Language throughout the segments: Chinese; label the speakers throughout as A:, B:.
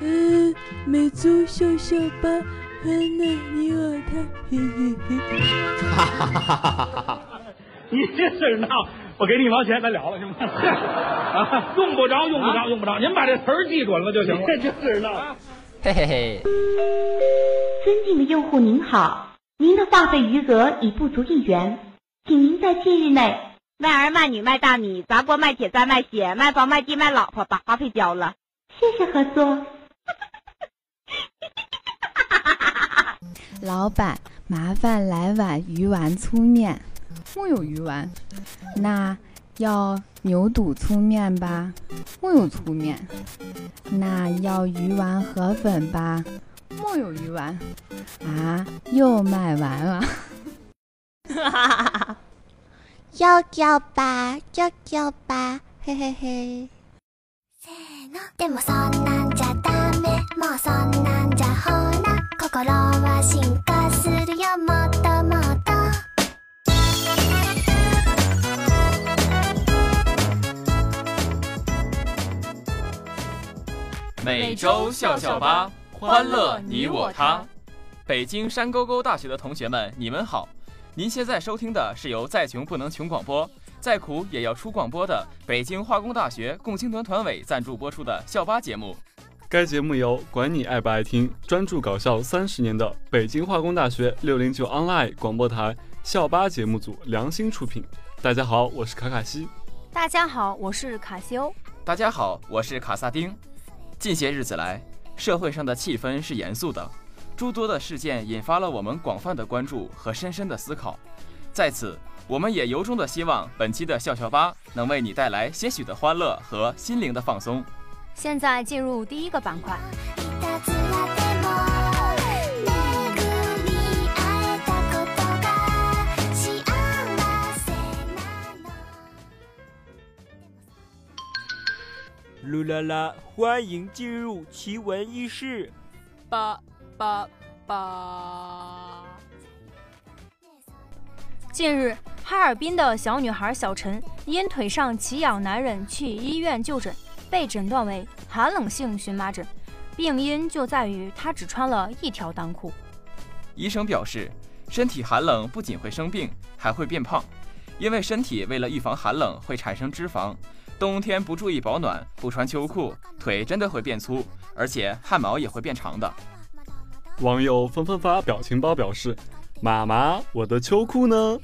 A: 嗯，美足笑笑吧，欢乐你我他，嘿嘿嘿。哈哈哈哈
B: 哈哈！你这事闹，我给你一毛钱，咱了了行吗？啊，用不着，用不着，用不着，您把这词儿记准了就行了。这事闹，嘿嘿嘿。
C: 尊敬的用户您好，您的话费余额已不足一元，请您在近日内
D: 卖儿卖女卖大米砸锅卖铁再卖血卖房卖地卖老婆把话费交了，
C: 谢谢合作。
E: 老板，麻烦来碗鱼丸粗面。木有鱼丸，那要牛肚粗面吧？木有粗面，那要鱼丸河粉吧？木有鱼丸。啊，又卖完了。哈哈哈哈哈哈哈哈哈！
F: 要叫吧，叫叫吧，嘿嘿嘿。
G: 每周笑笑吧，欢乐你我他。北京山沟沟大学的同学们，你们好！您现在收听的是由再穷不能穷广播，再苦也要出广播的北京化工大学共青团团委赞助播出的校巴节目。
H: 该节目由管你爱不爱听、专注搞笑三十年的北京化工大学六零九 online 广播台校巴节目组良心出品。大家好，我是卡卡西。
I: 大家好，我是卡西欧。
G: 大家好，我是卡萨丁。近些日子来，社会上的气氛是严肃的，诸多的事件引发了我们广泛的关注和深深的思考。在此，我们也由衷的希望本期的笑笑吧能为你带来些许的欢乐和心灵的放松。
I: 现在进入第一个板块。
J: 噜啦啦！欢迎进入奇闻异事。八八
I: 八。近日，哈尔滨的小女孩小陈因腿上奇痒难忍，去医院就诊，被诊断为寒冷性荨麻疹，病因就在于她只穿了一条裆裤。
G: 医生表示，身体寒冷不仅会生病，还会变胖，因为身体为了预防寒冷会产生脂肪。冬天不注意保暖，不穿秋裤，腿真的会变粗，而且汗毛也会变长的。
H: 网友纷纷发表情包表示：“妈妈，我的秋裤呢？”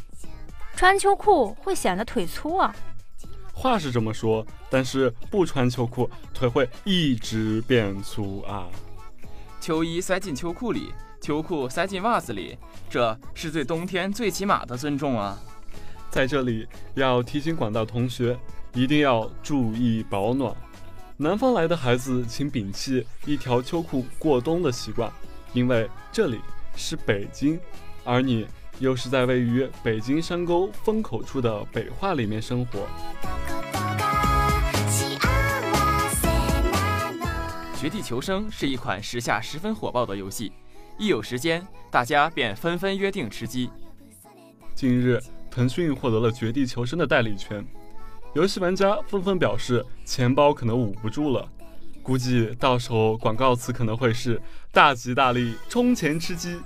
I: 穿秋裤会显得腿粗啊？
H: 话是这么说，但是不穿秋裤，腿会一直变粗啊。
G: 秋衣塞进秋裤里，秋裤塞进袜子里，这是对冬天最起码的尊重啊！
H: 在这里要提醒广大同学。一定要注意保暖。南方来的孩子，请摒弃一条秋裤过冬的习惯，因为这里是北京，而你又是在位于北京山沟风口处的北化里面生活。
G: 绝地求生是一款时下十分火爆的游戏，一有时间，大家便纷纷约定吃鸡。
H: 近日，腾讯获得了绝地求生的代理权。游戏玩家纷纷表示，钱包可能捂不住了，估计到时候广告词可能会是“大吉大利，充钱吃鸡”。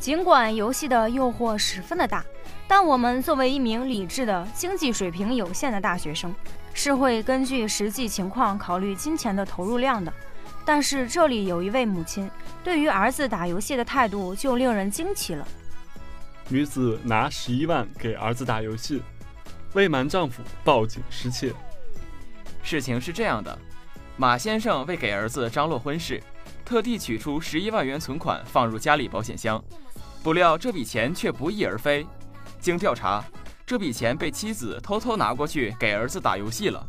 I: 尽管游戏的诱惑十分的大，但我们作为一名理智的、经济水平有限的大学生，是会根据实际情况考虑金钱的投入量的。但是这里有一位母亲对于儿子打游戏的态度就令人惊奇了。
H: 女子拿十一万给儿子打游戏。未瞒丈夫报警失窃。
G: 事情是这样的，马先生为给儿子张罗婚事，特地取出十一万元存款放入家里保险箱，不料这笔钱却不翼而飞。经调查，这笔钱被妻子偷偷拿过去给儿子打游戏了。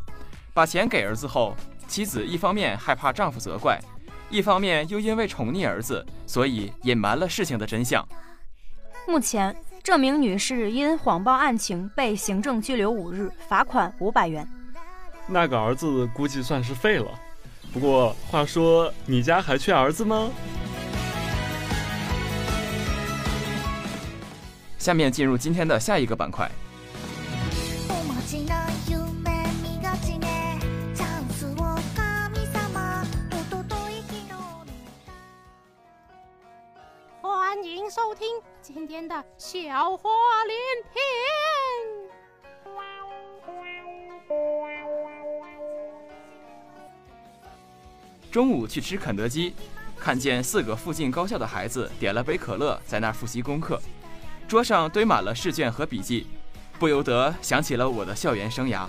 G: 把钱给儿子后，妻子一方面害怕丈夫责怪，一方面又因为宠溺儿子，所以隐瞒了事情的真相。
I: 目前。这名女士因谎报案情被行政拘留五日，罚款五百元。
H: 那个儿子估计算是废了。不过话说你家还缺儿子吗？
G: 下面进入今天的下一个板块。
K: 欢迎收听今天的笑话连篇。
G: 中午去吃肯德基，看见四个附近高校的孩子点了杯可乐，在那儿复习功课，桌上堆满了试卷和笔记，不由得想起了我的校园生涯，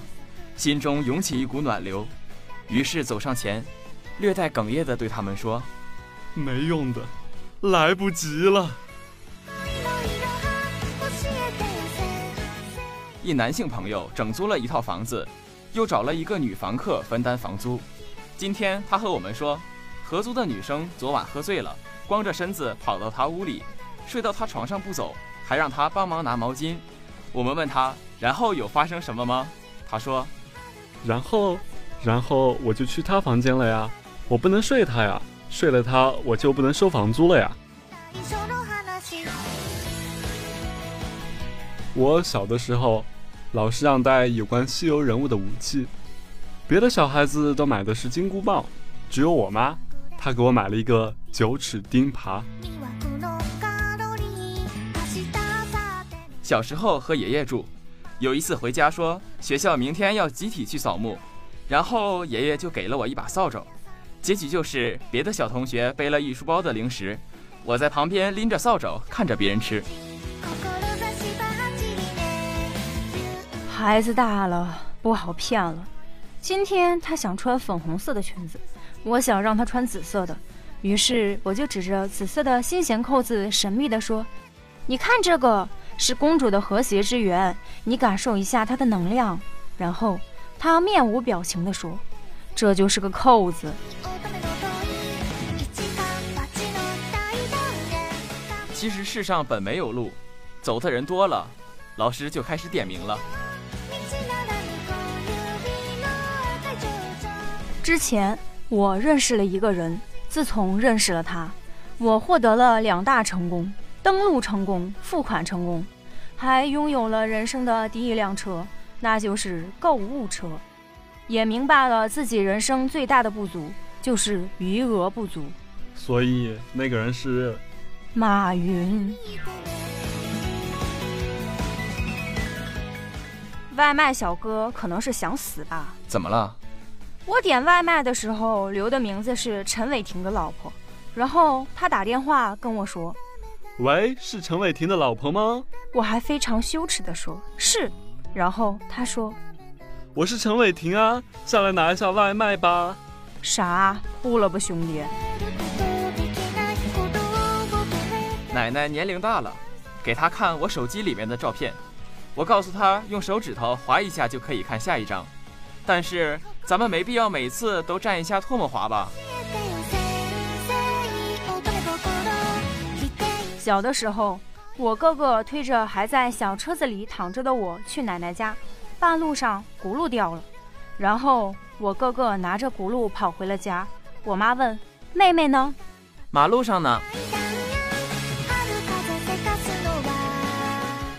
G: 心中涌起一股暖流，于是走上前，略带哽咽地对他们说：“
H: 没用的，来不及了。”
G: 一男性朋友整租了一套房子，又找了一个女房客分担房租。今天他和我们说，合租的女生昨晚喝醉了，光着身子跑到他屋里，睡到他床上不走，还让他帮忙拿毛巾。我们问他，然后有发生什么吗？他说，
H: 然后，然后我就去他房间了呀，我不能睡他呀，睡了他我就不能收房租了呀。我小的时候，老师让带有关西游人物的武器。别的小孩子都买的是金箍棒，只有我妈，她给我买了一个九齿钉耙。
G: 小时候和爷爷住，有一次回家说学校明天要集体去扫墓，然后爷爷就给了我一把扫帚，结局就是别的小同学背了一书包的零食，我在旁边拎着扫帚看着别人吃。
I: 孩子大了，不好骗了。今天他想穿粉红色的裙子，我想让他穿紫色的，于是我就指着紫色的心弦扣子，神秘地说：“你看这个是公主的和谐之源，你感受一下它的能量。”然后他面无表情地说：“这就是个扣子。”
G: 其实世上本没有路，走的人多了，老师就开始点名了。
I: 之前我认识了一个人，自从认识了他，我获得了两大成功：登录成功、付款成功，还拥有了人生的第一辆车，那就是购物车。也明白了自己人生最大的不足就是余额不足。
H: 所以那个人是
I: 马云。外卖小哥可能是想死吧？
G: 怎么了？
I: 我点外卖的时候留的名字是陈伟霆的老婆，然后他打电话跟我说：“
H: 喂，是陈伟霆的老婆吗？”
I: 我还非常羞耻的说：“是。”然后他说：“
H: 我是陈伟霆啊，下来拿一下外卖吧。”
I: 啥？不了吧，兄弟。
G: 奶奶年龄大了，给她看我手机里面的照片，我告诉她用手指头划一下就可以看下一张，但是。咱们没必要每次都蘸一下唾沫滑吧。
I: 小的时候，我哥哥推着还在小车子里躺着的我去奶奶家，半路上轱辘掉了，然后我哥哥拿着轱辘跑回了家。我妈问：“妹妹呢？”
G: 马路上呢。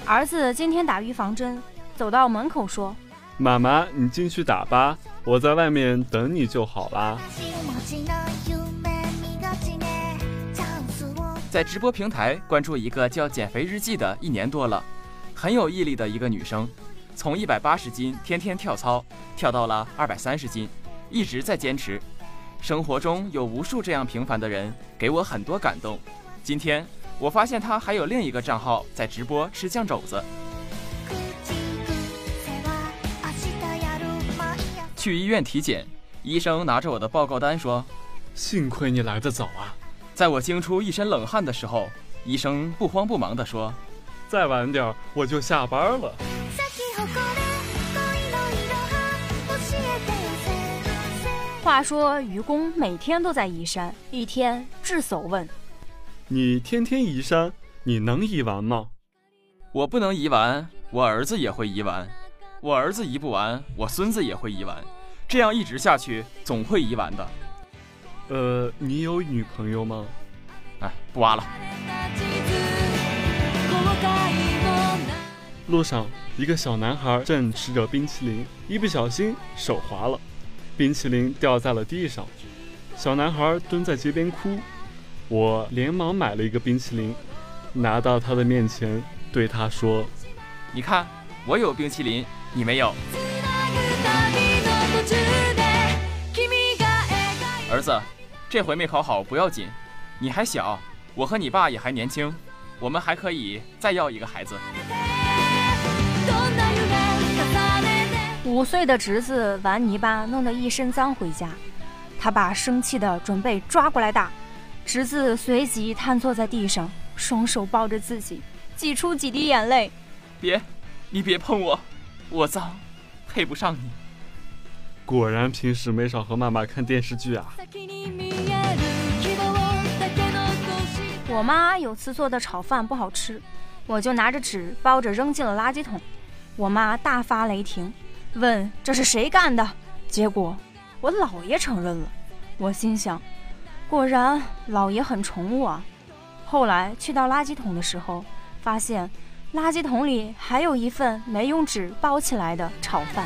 I: 儿子今天打预防针，走到门口说：“
H: 妈妈，你进去打吧。”我在外面等你就好啦。
G: 在直播平台关注一个叫“减肥日记”的，一年多了，很有毅力的一个女生，从一百八十斤天天跳操，跳到了二百三十斤，一直在坚持。生活中有无数这样平凡的人，给我很多感动。今天我发现她还有另一个账号在直播吃酱肘子。去医院体检，医生拿着我的报告单说：“
H: 幸亏你来得早啊！”
G: 在我惊出一身冷汗的时候，医生不慌不忙地说：“
H: 再晚点我就下班了。”
I: 话说愚公每天都在移山，一天智叟问：“
H: 你天天移山，你能移完吗？”
G: 我不能移完，我儿子也会移完。我儿子移不完，我孙子也会移完，这样一直下去，总会移完的。
H: 呃，你有女朋友吗？
G: 哎，不挖了。
H: 路上，一个小男孩正吃着冰淇淋，一不小心手滑了，冰淇淋掉在了地上。小男孩蹲在街边哭，我连忙买了一个冰淇淋，拿到他的面前，对他说：“
G: 你看，我有冰淇淋，你没有。”儿子，这回没考好不要紧，你还小，我和你爸也还年轻，我们还可以再要一个孩子。
I: 五岁的侄子玩泥巴弄得一身脏回家，他爸生气的准备抓过来打，侄子随即瘫坐在地上，双手抱着自己，挤出几滴眼泪。
G: 别，你别碰我，我脏，配不上你。
H: 果然平时没少和妈妈看电视剧啊！
I: 我妈有次做的炒饭不好吃，我就拿着纸包着扔进了垃圾桶。我妈大发雷霆，问这是谁干的？结果我姥爷承认了。我心想，果然姥爷很宠我。后来去到垃圾桶的时候，发现垃圾桶里还有一份没用纸包起来的炒饭。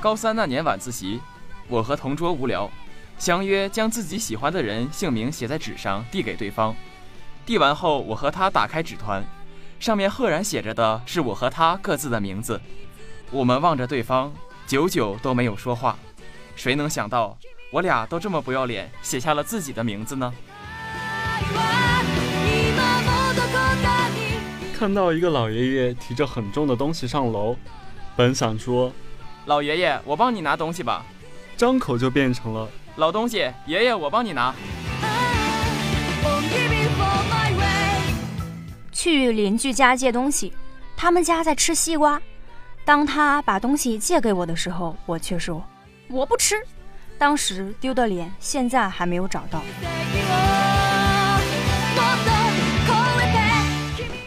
G: 高三那年晚自习，我和同桌无聊，相约将自己喜欢的人姓名写在纸上递给对方。递完后，我和他打开纸团，上面赫然写着的是我和他各自的名字。我们望着对方，久久都没有说话。谁能想到，我俩都这么不要脸，写下了自己的名字呢？
H: 看到一个老爷爷提着很重的东西上楼，本想说。
G: 老爷爷，我帮你拿东西吧。
H: 张口就变成了
G: 老东西，爷爷我帮你拿。
I: 去邻居家借东西，他们家在吃西瓜。当他把东西借给我的时候，我却说我不吃。当时丢的脸，现在还没有找到。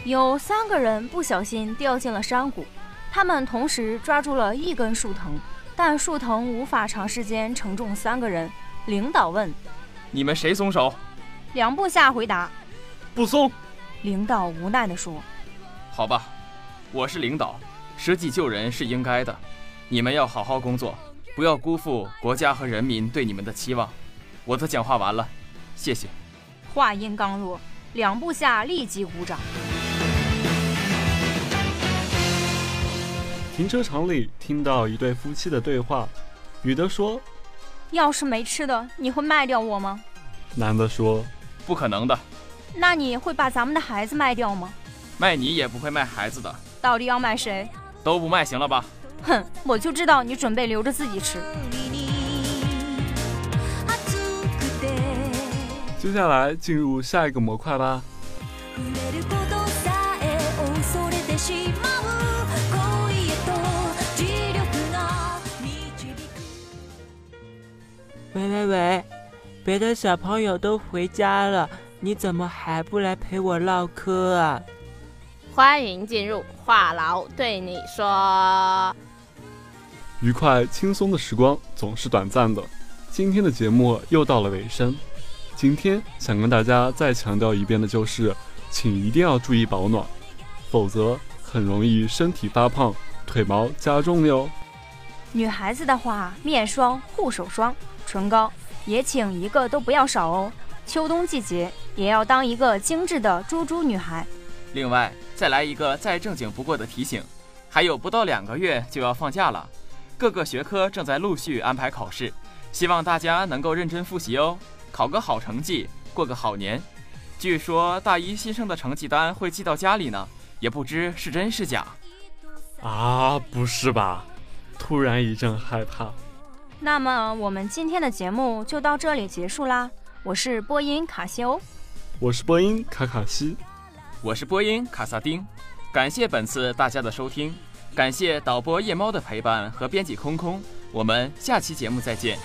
I: 有三个人不小心掉进了山谷。他们同时抓住了一根树藤，但树藤无法长时间承重三个人。领导问：“
G: 你们谁松手？”
I: 两部下回答：“
H: 不松。”
I: 领导无奈地说：“
G: 好吧，我是领导，舍己救人是应该的。你们要好好工作，不要辜负国家和人民对你们的期望。”我的讲话完了，谢谢。
I: 话音刚落，两部下立即鼓掌。
H: 停车场里听到一对夫妻的对话，女的说：“
I: 要是没吃的，你会卖掉我吗？”
H: 男的说：“
G: 不可能的。”
I: 那你会把咱们的孩子卖掉吗？
G: 卖你也不会卖孩子的。
I: 到底要卖谁？
G: 都不卖，行了吧？
I: 哼，我就知道你准备留着自己吃。
H: 接下来进入下一个模块吧。
J: 喂喂喂，别的小朋友都回家了，你怎么还不来陪我唠嗑啊？
K: 欢迎进入话痨对你说。
H: 愉快轻松的时光总是短暂的，今天的节目又到了尾声。今天想跟大家再强调一遍的就是，请一定要注意保暖，否则很容易身体发胖，腿毛加重哟。
I: 女孩子的话，面霜、护手霜。唇膏也请一个都不要少哦。秋冬季节也要当一个精致的猪猪女孩。
G: 另外，再来一个再正经不过的提醒：还有不到两个月就要放假了，各个学科正在陆续安排考试，希望大家能够认真复习哦，考个好成绩，过个好年。据说大一新生的成绩单会寄到家里呢，也不知是真是假。
H: 啊，不是吧？突然一阵害怕。
I: 那么我们今天的节目就到这里结束啦。我是播音卡西欧，
H: 我是播音卡卡西，
G: 我是播音卡萨丁。感谢本次大家的收听，感谢导播夜猫的陪伴和编辑空空。我们下期节目再见。